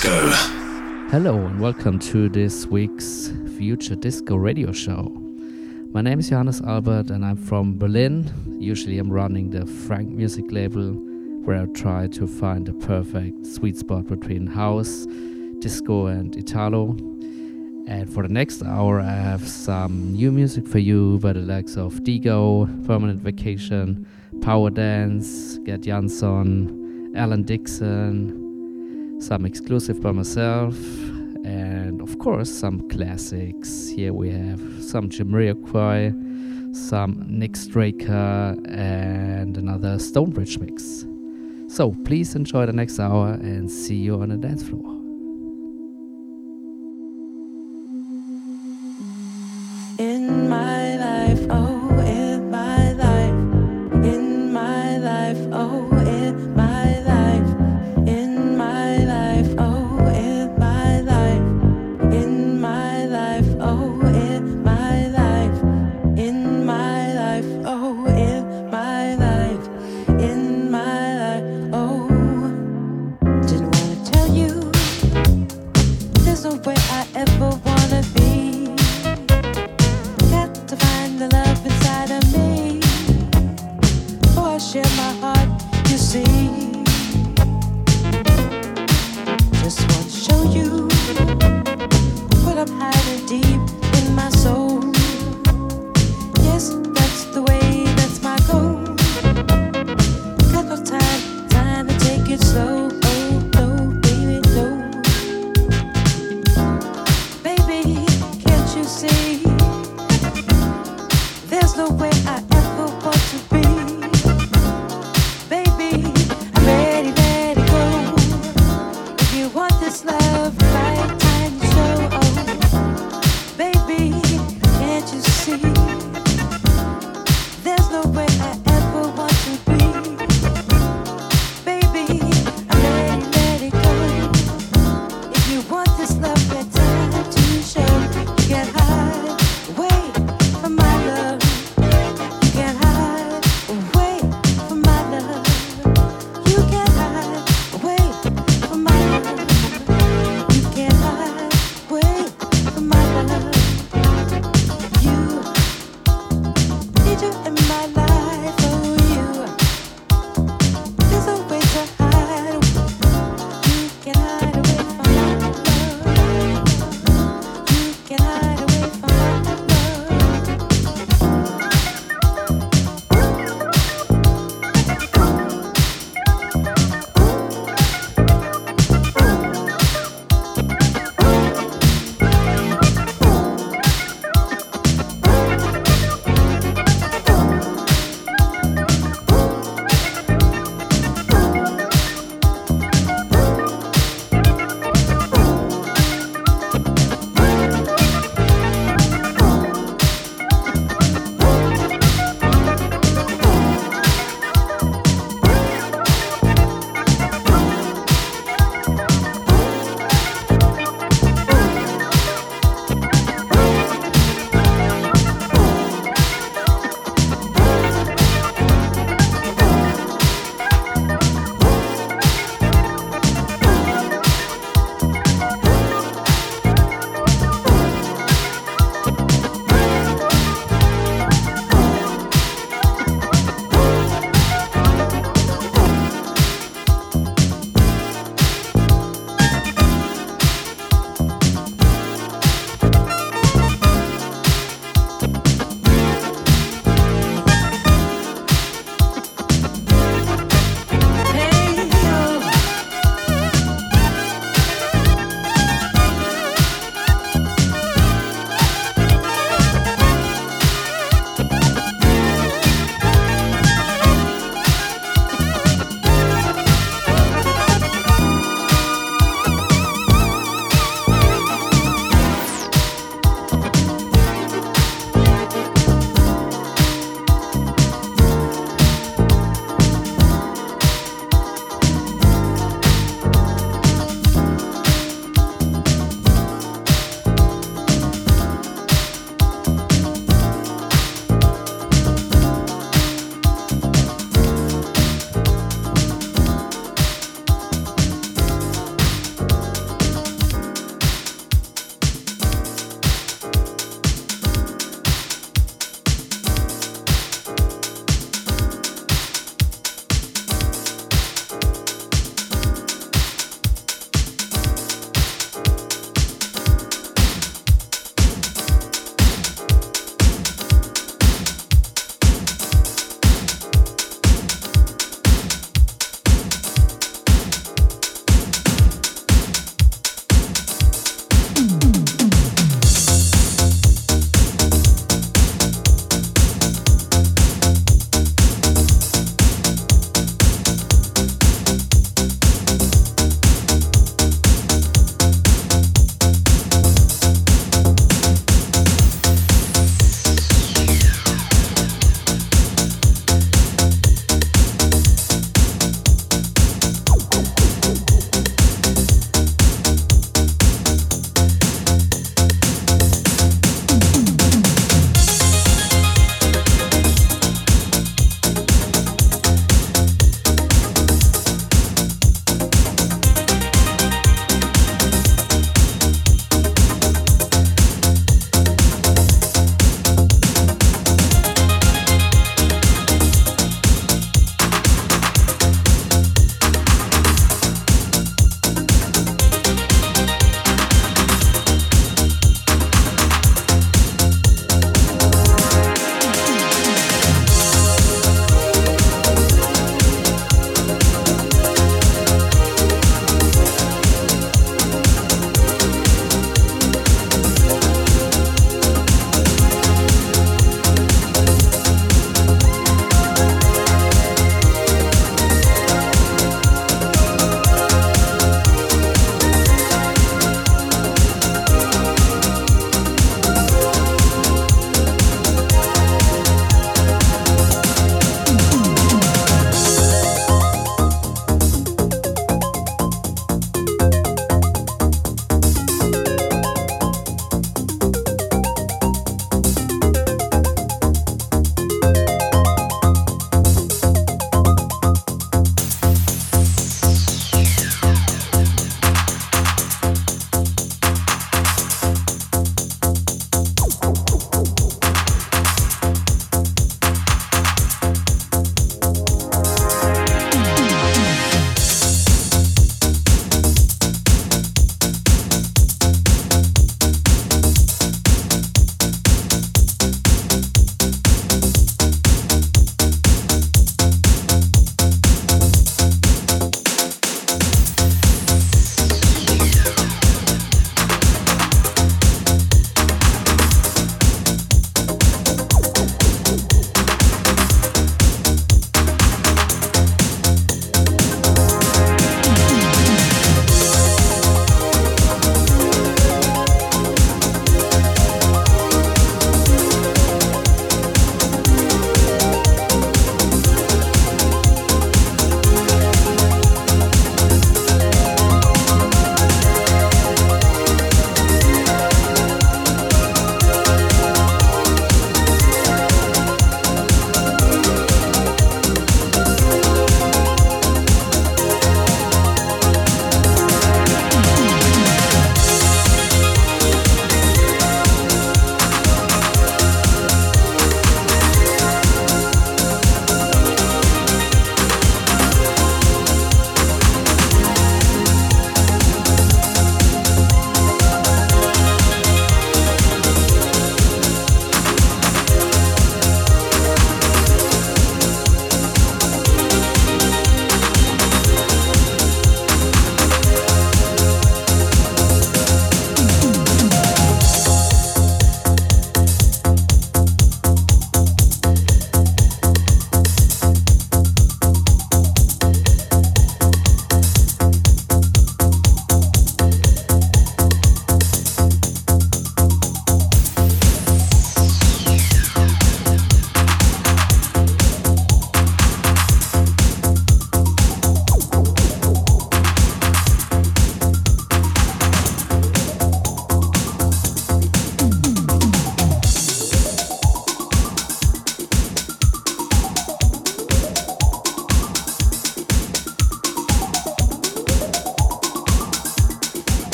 Disco. Hello and welcome to this week's Future Disco radio show. My name is Johannes Albert and I'm from Berlin. Usually I'm running the Frank music label where I try to find the perfect sweet spot between house, disco and Italo. And for the next hour, I have some new music for you by the likes of Digo, Permanent Vacation, Power Dance, Gerd Janson, Alan Dixon, some exclusive by myself, and of course some classics. Here we have some Jamiroquai, some Nick Straker, and another Stonebridge mix. So please enjoy the next hour and see you on the dance floor. this love, get time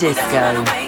Disco.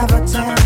Every time.